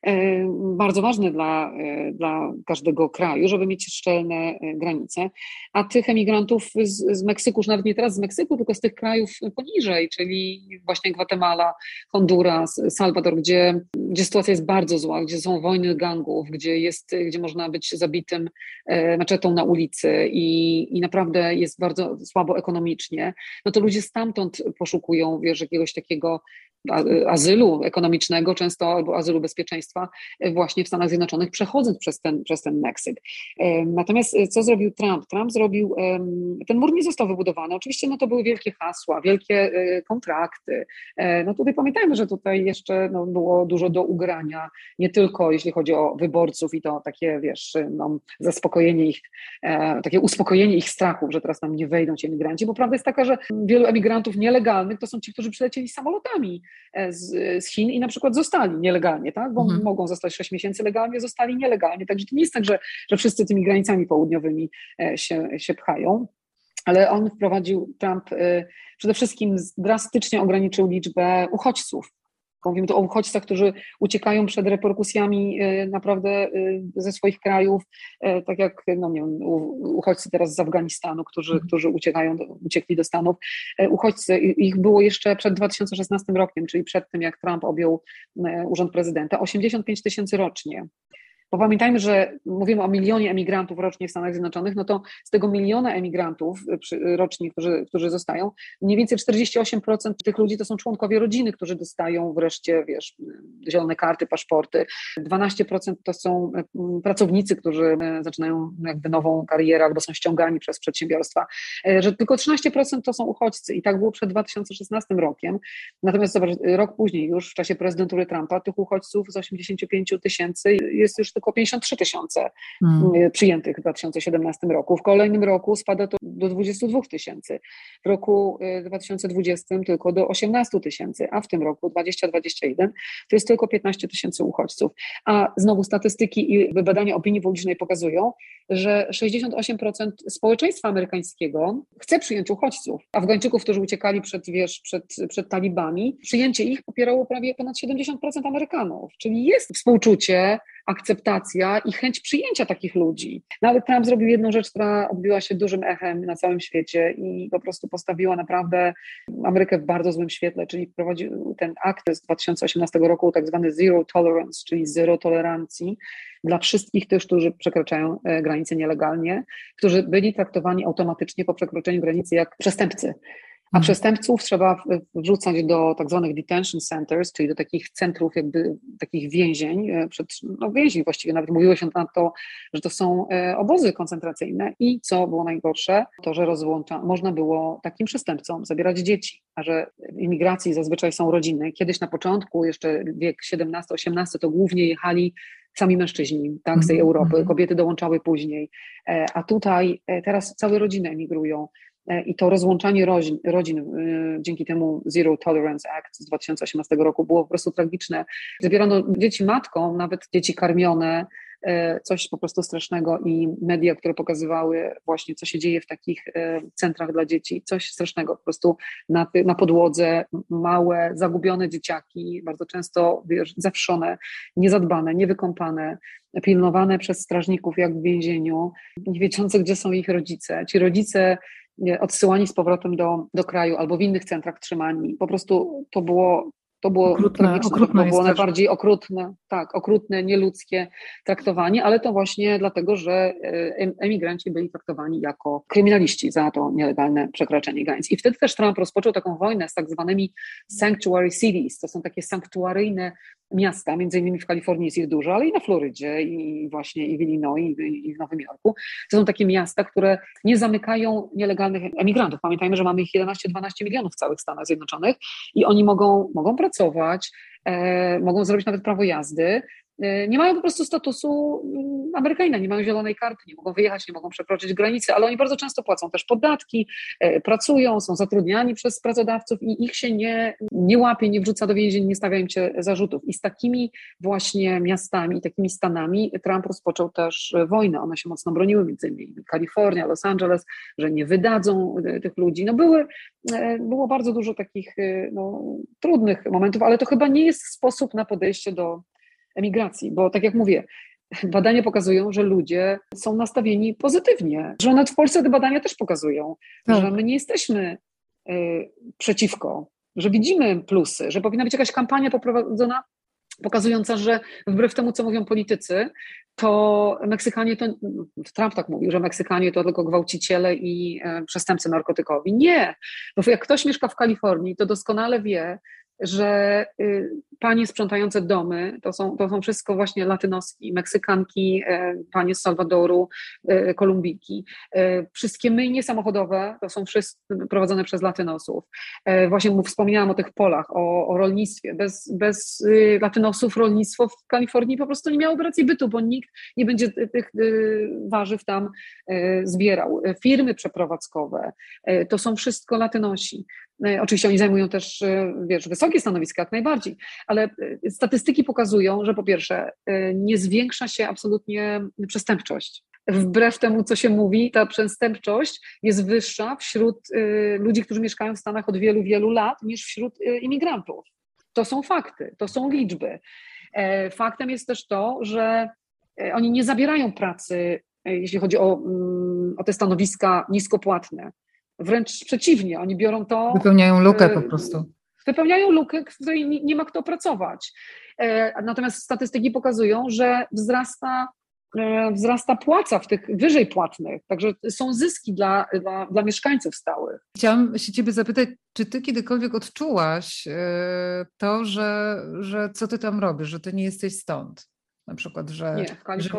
y, bardzo ważne dla, y, dla każdego kraju, żeby mieć szczelne granice. A tych emigrantów z, z Meksyku, już nawet nie teraz z Meksyku, tylko z tych krajów poniżej, czyli właśnie Gwatemala, Honduras, Salwador, gdzie, gdzie sytuacja jest bardzo zła, gdzie są wojny gangów, gdzie, jest, gdzie można być zabitym maczetą na ulicy i, i naprawdę jest bardzo słabo ekonomicznie, no to ludzie stamtąd poszukują, wiesz, jakiegoś takiego azylu ekonomicznego, często albo azylu bezpieczeństwa e, właśnie w Stanach Zjednoczonych, przechodząc przez ten, przez ten Meksyk. E, natomiast e, co zrobił Trump? Trump zrobił, ten mur nie został wybudowany. Oczywiście no, to były wielkie hasła, wielkie kontrakty. No tutaj pamiętajmy, że tutaj jeszcze no, było dużo do ugrania, nie tylko jeśli chodzi o wyborców i to takie, wiesz, no, zaspokojenie ich, takie uspokojenie ich strachów, że teraz nam nie wejdą ci emigranci, bo prawda jest taka, że wielu emigrantów nielegalnych to są ci, którzy przylecieli samolotami z, z Chin i na przykład zostali nielegalnie, tak? Bo mhm. mogą zostać 6 miesięcy legalnie, zostali nielegalnie. Także to nie jest tak, że, że wszyscy tymi granicami południowymi e, się, się pchają. Ale on wprowadził, Trump e, przede wszystkim drastycznie ograniczył liczbę uchodźców Mówimy tu o uchodźcach, którzy uciekają przed reperkusjami e, naprawdę e, ze swoich krajów, e, tak jak no nie wiem, uchodźcy teraz z Afganistanu, którzy, mhm. którzy uciekają, uciekli do Stanów. Uchodźcy, ich było jeszcze przed 2016 rokiem, czyli przed tym, jak Trump objął urząd prezydenta, 85 tysięcy rocznie. Bo pamiętajmy, że mówimy o milionie emigrantów rocznie w Stanach Zjednoczonych, no to z tego miliona emigrantów y, rocznie, którzy, którzy zostają, mniej więcej 48% tych ludzi to są członkowie rodziny, którzy dostają wreszcie, wiesz, zielone karty, paszporty. 12% to są y, pracownicy, którzy y, zaczynają jakby nową karierę albo są ściągani przez przedsiębiorstwa. Że tylko 13% to są uchodźcy i tak było przed 2016 rokiem. Natomiast zobacz, rok później już w czasie prezydentury Trumpa tych uchodźców z 85 tysięcy jest już tylko tylko 53 tysiące hmm. przyjętych w 2017 roku. W kolejnym roku spada to do 22 tysięcy. W roku 2020 y, tylko do 18 tysięcy, a w tym roku 2021 to jest tylko 15 tysięcy uchodźców. A znowu statystyki i badania opinii publicznej pokazują, że 68% społeczeństwa amerykańskiego chce przyjąć uchodźców. Afgańczyków, którzy uciekali przed, wiesz, przed, przed talibami, przyjęcie ich popierało prawie ponad 70% Amerykanów. Czyli jest współczucie, akceptacja i chęć przyjęcia takich ludzi. No ale Trump zrobił jedną rzecz, która odbiła się dużym echem na całym świecie i po prostu postawiła naprawdę Amerykę w bardzo złym świetle, czyli wprowadził ten akt z 2018 roku, tak zwany zero tolerance, czyli zero tolerancji dla wszystkich tych, którzy przekraczają e, granice nielegalnie, którzy byli traktowani automatycznie po przekroczeniu granicy jak przestępcy. A mhm. przestępców trzeba wrzucać do tak zwanych detention centers, czyli do takich centrów, jakby takich więzień, e, przed, no więzień właściwie, nawet mówiło się na to, że to są e, obozy koncentracyjne. I co było najgorsze, to, że rozłącza, można było takim przestępcom zabierać dzieci, a że w imigracji zazwyczaj są rodziny. Kiedyś na początku, jeszcze wiek XVII-XVIII, to głównie jechali sami mężczyźni tak, z tej mhm, Europy, mhm. kobiety dołączały później, e, a tutaj teraz całe rodziny emigrują. I to rozłączanie rodzin, rodzin dzięki temu Zero Tolerance Act z 2018 roku było po prostu tragiczne. Zabierano dzieci matkom, nawet dzieci karmione, E, coś po prostu strasznego i media, które pokazywały właśnie, co się dzieje w takich e, centrach dla dzieci, coś strasznego, po prostu na, na podłodze małe, zagubione dzieciaki, bardzo często wiesz, zawszone, niezadbane, niewykąpane, pilnowane przez strażników jak w więzieniu, nie wiedzące, gdzie są ich rodzice. Ci rodzice odsyłani z powrotem do, do kraju albo w innych centrach trzymani. Po prostu to było to było okrutne, okrutne to było najbardziej okrutne, tak, okrutne, nieludzkie traktowanie, ale to właśnie dlatego, że e, emigranci byli traktowani jako kryminaliści za to nielegalne przekraczanie granic. I wtedy też Trump rozpoczął taką wojnę z tak zwanymi sanctuary cities. To są takie sanktuaryjne miasta, między innymi w Kalifornii jest ich dużo, ale i na Florydzie, i właśnie i w Illinois, i w Nowym Jorku. To są takie miasta, które nie zamykają nielegalnych emigrantów. Pamiętajmy, że mamy ich 11-12 milionów w całych Stanach Zjednoczonych i oni mogą, mogą pracować, e, mogą zrobić nawet prawo jazdy, nie mają po prostu statusu mm, Amerykanina, nie mają zielonej karty, nie mogą wyjechać, nie mogą przekroczyć granicy, ale oni bardzo często płacą też podatki, e, pracują, są zatrudniani przez pracodawców i ich się nie, nie łapie, nie wrzuca do więzień, nie stawia im się zarzutów. I z takimi właśnie miastami, takimi stanami Trump rozpoczął też wojnę. One się mocno broniły, między innymi Kalifornia, Los Angeles, że nie wydadzą e, tych ludzi. No były, było bardzo dużo takich no, trudnych momentów, ale to chyba nie jest sposób na podejście do emigracji, bo tak jak mówię, badania pokazują, że ludzie są nastawieni pozytywnie, że nawet w Polsce te badania też pokazują, tak. że my nie jesteśmy y, przeciwko, że widzimy plusy, że powinna być jakaś kampania poprowadzona pokazująca, że wbrew temu, co mówią politycy, to Meksykanie to, Trump tak mówił, że Meksykanie to tylko gwałciciele i e, przestępcy narkotykowi. Nie, bo jak ktoś mieszka w Kalifornii, to doskonale wie, że y, panie sprzątające domy to są, to są wszystko właśnie latynoski, Meksykanki, e, panie z Salwadoru, e, Kolumbiki. E, wszystkie myjnie samochodowe to są wszystkie prowadzone przez latynosów. Właśnie wspomniałam o tych polach, o, o rolnictwie. Bez, bez y, latynosów rolnictwo w Kalifornii po prostu nie miałoby racji bytu, bo nikt nie będzie tych y, warzyw tam zbierał. Firmy przeprowadzkowe to są wszystko latynosi. Oczywiście oni zajmują też, wiesz, wysokie stanowiska jak najbardziej, ale e, statystyki pokazują, że po pierwsze nie zwiększa się absolutnie przestępczość. Wbrew temu, co się mówi, ta przestępczość jest wyższa wśród ludzi, którzy mieszkają w Stanach od wielu, wielu lat, niż wśród imigrantów. To są fakty, to są liczby. Faktem jest też to, że oni nie zabierają pracy, jeśli chodzi o, mm, o te stanowiska niskopłatne. Wręcz przeciwnie, oni biorą to. Wypełniają lukę po prostu. Wypełniają lukę, w której nie ma kto pracować. E, natomiast statystyki pokazują, że wzrasta, e, wzrasta płaca w tych wyżej płatnych, także są zyski dla, dla, dla mieszkańców stałych. Chciałam się Ciebie zapytać, czy Ty kiedykolwiek odczułaś e, to, że, że co Ty tam robisz, że Ty nie jesteś stąd? Na przykład, że, nie, że,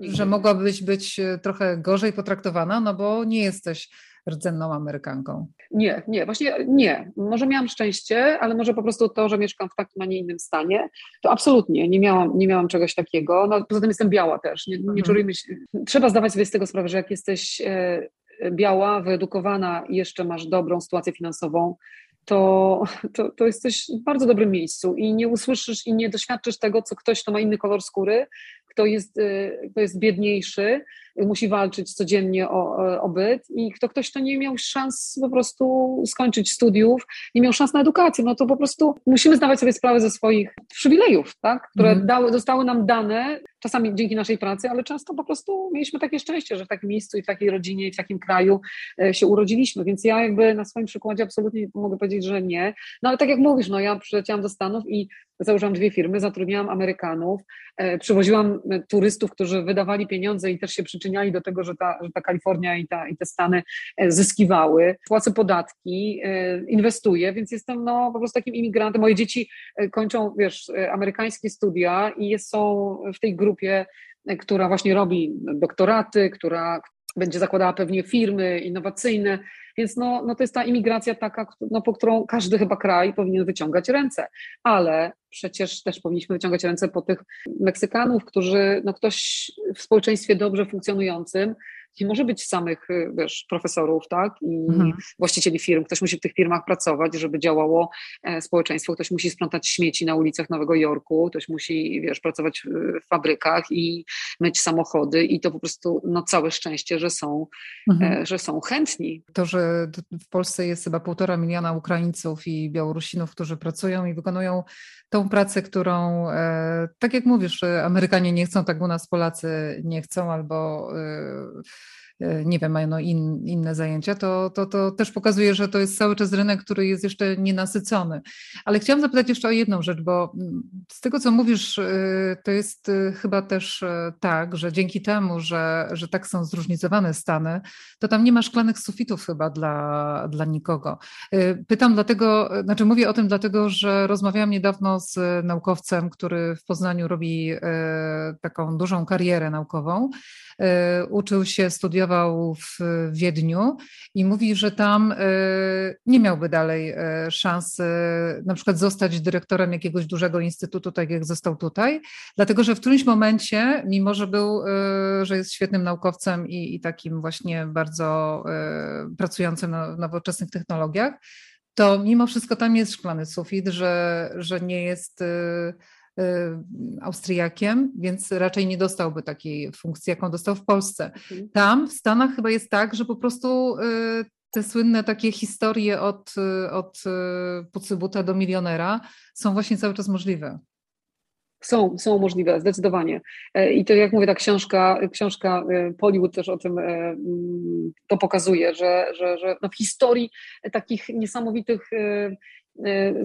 że mogłabyś być trochę gorzej potraktowana, no bo nie jesteś rdzenną Amerykanką? Nie, nie, właśnie nie. Może miałam szczęście, ale może po prostu to, że mieszkam w takim, a nie innym stanie, to absolutnie nie miałam, nie miałam czegoś takiego. No, poza tym jestem biała też, nie, nie mhm. czujmy się. Trzeba zdawać sobie z tego sprawę, że jak jesteś e, biała, wyedukowana i jeszcze masz dobrą sytuację finansową, to, to, to jesteś w bardzo dobrym miejscu i nie usłyszysz i nie doświadczysz tego, co ktoś, kto ma inny kolor skóry, kto jest, e, kto jest biedniejszy, musi walczyć codziennie o, o byt i kto ktoś, kto nie miał szans po prostu skończyć studiów, nie miał szans na edukację, no to po prostu musimy zdawać sobie sprawę ze swoich przywilejów, tak, które mm. dały, zostały nam dane, czasami dzięki naszej pracy, ale często po prostu mieliśmy takie szczęście, że w takim miejscu i w takiej rodzinie i w takim kraju e, się urodziliśmy, więc ja jakby na swoim przykładzie absolutnie mogę powiedzieć, że nie. No ale tak jak mówisz, no ja przyleciałam do Stanów i założyłam dwie firmy, zatrudniałam Amerykanów, e, przywoziłam e, turystów, którzy wydawali pieniądze i też się przyczyniali do tego, że ta, że ta Kalifornia i, ta, i te Stany e, zyskiwały. Płacę podatki, inwestuję, więc jestem no, po prostu takim imigrantem. Moje dzieci kończą, wiesz, amerykańskie studia i są w tej grupie, która właśnie robi doktoraty, która będzie zakładała pewnie firmy innowacyjne, więc no, no to jest ta imigracja taka, no, po którą każdy chyba kraj powinien wyciągać ręce, ale przecież też powinniśmy wyciągać ręce po tych Meksykanów, którzy, no ktoś w społeczeństwie dobrze funkcjonującym, nie może być samych, wiesz, profesorów, tak, i mhm. właścicieli firm. Ktoś musi w tych firmach pracować, żeby działało społeczeństwo. Ktoś musi sprzątać śmieci na ulicach Nowego Jorku, ktoś musi, wiesz, pracować w fabrykach i myć samochody i to po prostu, no całe szczęście, że są, mhm. że są chętni. To, że w Polsce jest chyba półtora miliona Ukraińców i Białorusinów, którzy pracują i wykonują tą pracę, którą, e, tak jak mówisz, Amerykanie nie chcą, tak u nas Polacy nie chcą, albo e, E, nie wiem, mają no in, inne zajęcia, to, to, to też pokazuje, że to jest cały czas rynek, który jest jeszcze nienasycony. Ale chciałam zapytać jeszcze o jedną rzecz, bo mm, z tego, co mówisz, e, to jest e, chyba też tak, że dzięki temu, że, że tak są zróżnicowane Stany, to tam nie ma szklanych sufitów chyba dla, dla nikogo. Pytam dlatego, znaczy mówię o tym dlatego, że rozmawiałam niedawno z naukowcem, który w Poznaniu robi taką dużą karierę naukową. Uczył się, studiował studiował w Wiedniu i mówi, że tam e, nie miałby dalej e, szans na przykład zostać dyrektorem jakiegoś dużego instytutu, tak jak został tutaj, dlatego że w którymś momencie, mimo że był, e, że jest świetnym naukowcem i, i takim właśnie bardzo pracującym na nowoczesnych technologiach, to mimo wszystko tam jest szklany sufit, że, że nie jest Austriakiem, więc raczej nie dostałby takiej funkcji, jaką dostał w Polsce. Mhm. Tam w Stanach chyba jest tak, że po prostu y, te słynne takie historie od, y, od Pucybuta do milionera są właśnie cały czas możliwe. Są, są możliwe, zdecydowanie. E, I to jak mówię, ta książka, książka Pollywood też o tym mm, to pokazuje, że, że, że no w historii takich niesamowitych Y,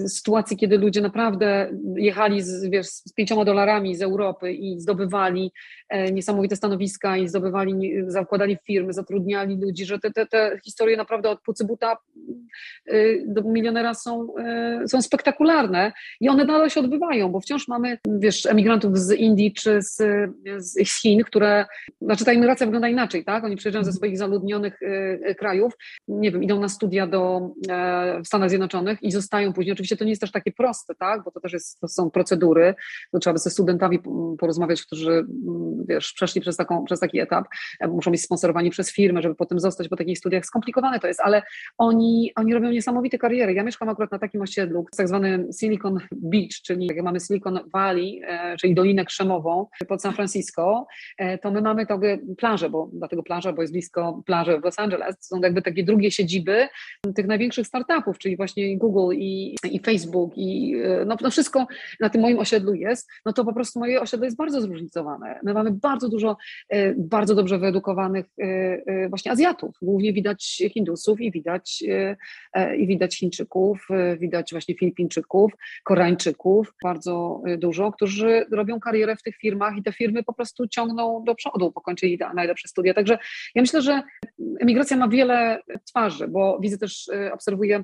sytuacji, kiedy ludzie naprawdę jechali z, wiesz, z pięcioma dolarami z Europy i zdobywali e, niesamowite stanowiska i zdobywali, zakładali firmy, zatrudniali ludzi, że te, te, te historie naprawdę od Pucybuta y, do milionera są, e, są spektakularne i one nadal się odbywają, bo wciąż mamy, wiesz, emigrantów z Indii czy z, z Chin, które, znaczy ta imigracja wygląda inaczej, tak? Oni przyjeżdżają ze swoich zaludnionych e, krajów, nie wiem, idą na studia do, w Stanach Zjednoczonych i zostają później. Oczywiście to nie jest też takie proste, tak? bo to też jest, to są procedury, to trzeba by ze studentami porozmawiać, którzy mm, wiesz, przeszli przez, taką, przez taki etap, e, muszą być sponsorowani przez firmę, żeby potem zostać po takich studiach. Skomplikowane to jest, ale oni, oni robią niesamowite kariery. Ja mieszkam akurat na takim osiedlu, tak zwanym Silicon Beach, czyli jak mamy Silicon Valley, e, czyli Dolinę Krzemową pod San Francisco, e, to my mamy takie plaże, bo dlatego plaża, bo jest blisko plaży w Los Angeles, to są jakby takie drugie siedziby tych największych startupów, czyli właśnie Google i i, Facebook i e, no, no wszystko na tym moim osiedlu jest, no to po prostu moje osiedle jest bardzo zróżnicowane. My mamy bardzo dużo e, bardzo dobrze wyedukowanych e, właśnie Azjatów. Głównie widać Hindusów i widać, i widać Chińczyków, widać właśnie Filipińczyków, Koreańczyków, bardzo dużo, którzy robią karierę w tych firmach i te firmy po prostu ciągną do przodu, pokończyli najlepsze studia. Także ja myślę, że emigracja ma wiele twarzy, bo widzę też, obserwuję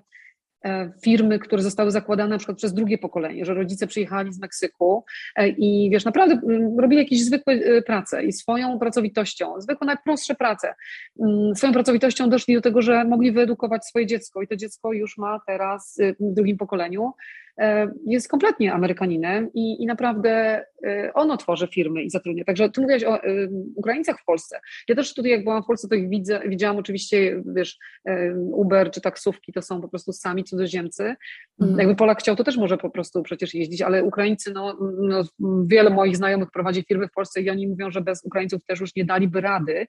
firmy, które zostały zakładane na przykład przez drugie pokolenie, że rodzice przyjechali z Meksyku e, i wiesz, naprawdę mm, robili jakieś zwykłe e, prace i swoją pracowitością, zwykłe najprostsze prace, mm, swoją pracowitością doszli do tego, że mogli wyedukować swoje dziecko i to dziecko już ma teraz w drugim pokoleniu. E, jest kompletnie Amerykaninem i, i naprawdę e, ono tworzy firmy i zatrudnia. Także tu mówiłaś o e, Ukraińcach w Polsce. Ja też tutaj, jak byłam w Polsce, to ich widzę, widziałam oczywiście, wiesz, Uber czy taksówki to są po prostu sami cudzoziemcy. Mhm. Jakby Polak chciał, to też może po prostu przecież jeździć, ale Ukraińcy, no, no, wiele moich znajomych prowadzi firmy w Polsce i oni mówią, że bez Ukraińców też już nie daliby rady,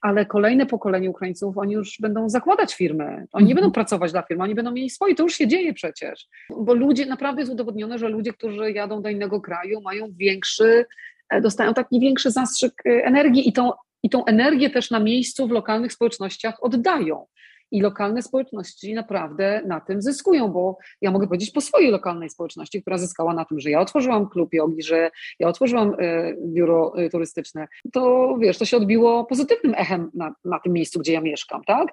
ale kolejne pokolenie Ukraińców, oni już będą zakładać firmy. Oni nie mhm. będą pracować dla firmy, oni będą mieli swoje, to już się dzieje przecież, bo ludzie naprawdę jest udowodnione, że ludzie, którzy jadą do innego kraju, mają większy, e, dostają taki większy zastrzyk e, energii i tą, i tą energię też na miejscu w lokalnych społecznościach oddają i lokalne społeczności naprawdę na tym zyskują, bo ja mogę powiedzieć po swojej lokalnej społeczności, która zyskała na tym, że ja otworzyłam klub jogi, że ja otworzyłam e, biuro turystyczne, to wiesz, to się odbiło pozytywnym echem na, na tym miejscu, gdzie ja mieszkam, tak?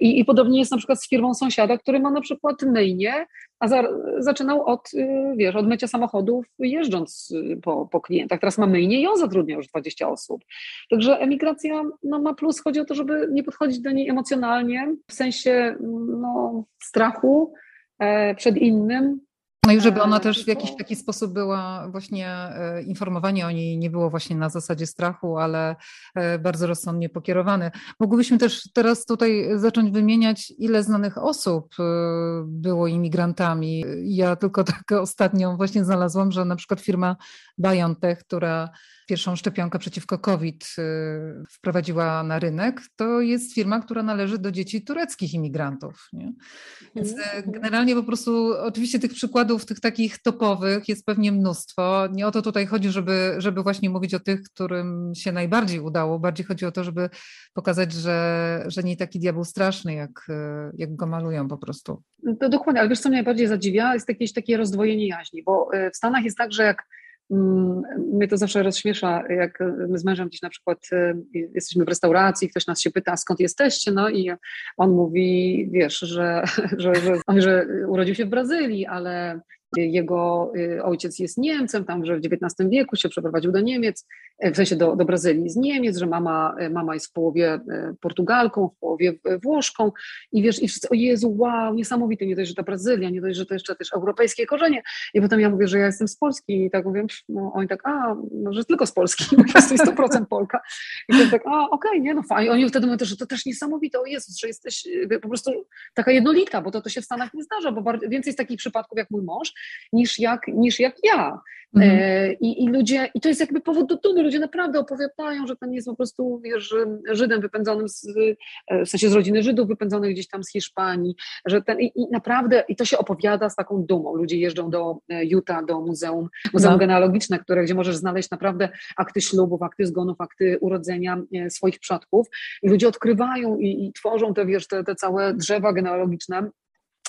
I, I podobnie jest na przykład z firmą sąsiada, który ma na przykład myjnie, a za, zaczynał od, wiesz, od mycia samochodów jeżdżąc po, po klientach. Teraz ma myjnie i on zatrudnia już 20 osób. Także emigracja no, ma plus, chodzi o to, żeby nie podchodzić do niej emocjonalnie, w sensie no, strachu e, przed innym, No i żeby ona też w jakiś taki sposób była właśnie e, informowanie o niej nie było właśnie na zasadzie strachu, ale e, bardzo rozsądnie pokierowane. Mogłybyśmy też teraz tutaj zacząć wymieniać, ile znanych osób e, było imigrantami. Ja tylko tak ostatnio właśnie znalazłam, że na przykład firma BioNTech, która pierwszą szczepionkę przeciwko COVID y, wprowadziła na rynek, to jest firma, która należy do dzieci tureckich imigrantów. Nie? Więc mhm, mhm. generalnie po prostu, oczywiście tych przykładów, tych takich topowych jest pewnie mnóstwo. Nie o to tutaj chodzi, żeby, żeby właśnie mówić o tych, którym się najbardziej udało. Bardziej chodzi o to, żeby pokazać, że, że nie taki diabeł straszny, jak, y, jak go malują po prostu. To dokładnie, ale wiesz, co mnie najbardziej zadziwia, jest jakieś takie rozdwojenie jaźni, bo w Stanach jest tak, że jak mnie to zawsze rozśmiesza, jak my z mężem gdzieś na przykład y, jesteśmy w restauracji, ktoś nas się pyta, skąd jesteście, no i on mówi, wiesz, że, że, że, że urodził się w Brazylii, ale jego y, ojciec jest Niemcem, tam że w XIX wieku się przeprowadził do Niemiec, e, w sensie do, do Brazylii z Niemiec, że mama, e, mama jest w połowie e, Portugalką, w połowie Włoszką i wiesz, i wszyscy, o Jezu, wow, niesamowite, nie dość, że ta Brazylia, nie dość, że to jeszcze też europejskie korzenie. I potem ja mówię, że ja jestem z Polski i tak mówię, no oni tak, a, no, że tylko z Polski, bo jesteś 100% Polka. I to tak, a, okej, okay, nie, no fajnie. Oni wtedy mówią też, że to też niesamowite, o Jezus, że jesteś po prostu taka jednolita, bo to, to się w Stanach nie zdarza, bo więcej jest takich przypadków jak mój mąż, niż jak, niż jak ja. Mhm. E, I, I ludzie, i to jest jakby powód do dumy, ludzie naprawdę opowiadają, że ten jest po prostu, wiesz, Żydem wypędzonym z, e, w sensie z rodziny Żydów wypędzonych gdzieś tam z Hiszpanii, że ten, i, i naprawdę, i to się opowiada z taką dumą. Ludzie jeżdżą do e, Utah, do muzeum, muzeum no. genealogiczne, które, gdzie możesz znaleźć naprawdę akty ślubów, akty zgonów, akty urodzenia swoich przodków i ludzie odkrywają i, i tworzą te, wiesz, te, te całe drzewa genealogiczne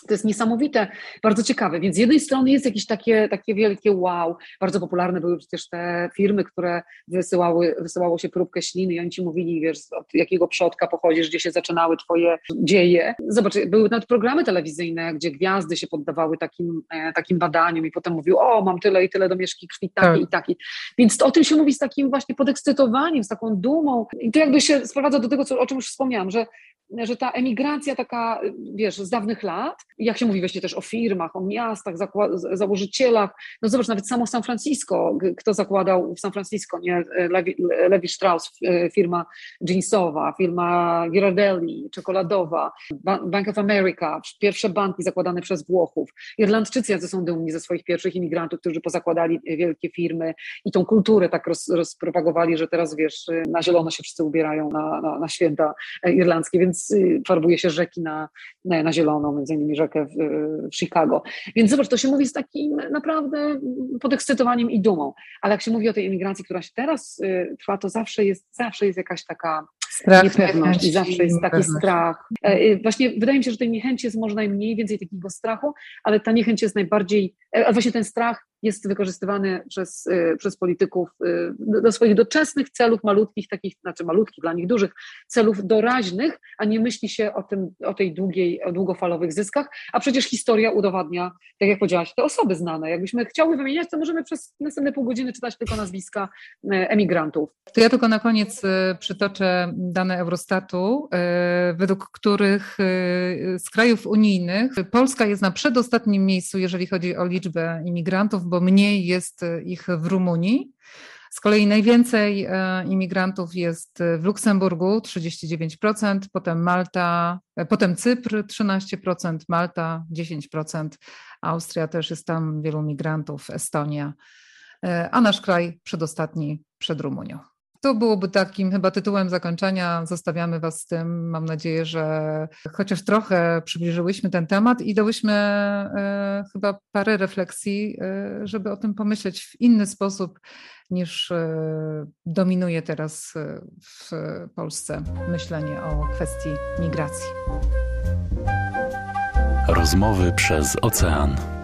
to jest niesamowite, bardzo ciekawe. Więc z jednej strony jest jakieś takie, takie wielkie wow. Bardzo popularne były przecież te firmy, które wysyłały, wysyłało się próbkę śliny i oni ci mówili, wiesz, od jakiego przodka pochodzisz, gdzie się zaczynały twoje dzieje. Zobacz, były nawet programy telewizyjne, gdzie gwiazdy się poddawały takim, e, takim badaniom i potem mówił, o, mam tyle i tyle domieszki krwi, takiej tak. i takiej. Więc o tym się mówi z takim właśnie podekscytowaniem, z taką dumą. I to jakby się sprowadza do tego, co, o czym już wspomniałam, że że ta emigracja taka, wiesz, z dawnych lat, jak się mówi właśnie też o firmach, o miastach, założycielach, no zobacz, nawet samo San Francisco, kto zakładał w San Francisco, nie, Levi, Levi Strauss, e, firma jeansowa, firma Ghirardelli, czekoladowa, Bank of America, pierwsze banki zakładane przez Włochów, Irlandczycy jacy są dumni ze swoich pierwszych imigrantów, którzy pozakładali wielkie firmy i tą kulturę tak roz, rozpropagowali, że teraz, wiesz, na zielono się wszyscy ubierają na, na, na święta irlandzkie, więc Y, farbuje się rzeki na, na, na zielono, między innymi rzekę w, w, Chicago. Więc zobacz, to się mówi z takim naprawdę podekscytowaniem i dumą. Ale jak się mówi o tej emigracji, która się teraz y, trwa, to zawsze jest, zawsze jest jakaś taka strach, niepewność i zawsze jest taki strach. E, y, właśnie wydaje mi się, że tej niechęci jest może najmniej, więcej takiego strachu, ale ta niechęć jest najbardziej, e, a właśnie ten strach jest wykorzystywany przez, y, przez polityków y, do swoich doczesnych celów malutkich, takich, znaczy malutkich, dla nich dużych, celów doraźnych, a nie myśli się o, tym, o tej długiej, o długofalowych zyskach, a przecież historia udowadnia, tak jak powiedziałaś, te osoby znane. Jakbyśmy chciały wymieniać, to możemy przez następne pół godziny czytać tylko nazwiska y, emigrantów. To ja tylko na koniec przytoczę dane Eurostatu, według których z krajów unijnych Polska jest na przedostatnim miejscu, jeżeli chodzi o liczbę imigrantów, bo mniej jest e, ich w Rumunii. Z kolei najwięcej e, imigrantów jest w Luksemburgu 39%, potem Malta, e, potem Cypr 13%, Malta 10%, Austria też jest tam wielu migrantów, Estonia, a nasz kraj przedostatni przed Rumunią. To byłoby takim chyba tytułem zakończenia. Zostawiamy Was z tym. Mam nadzieję, że chociaż trochę przybliżyłyśmy ten temat i dałyśmy e, chyba parę refleksji, e, żeby o tym pomyśleć w inny sposób niż e, dominuje teraz w Polsce myślenie o kwestii migracji. Rozmowy przez ocean.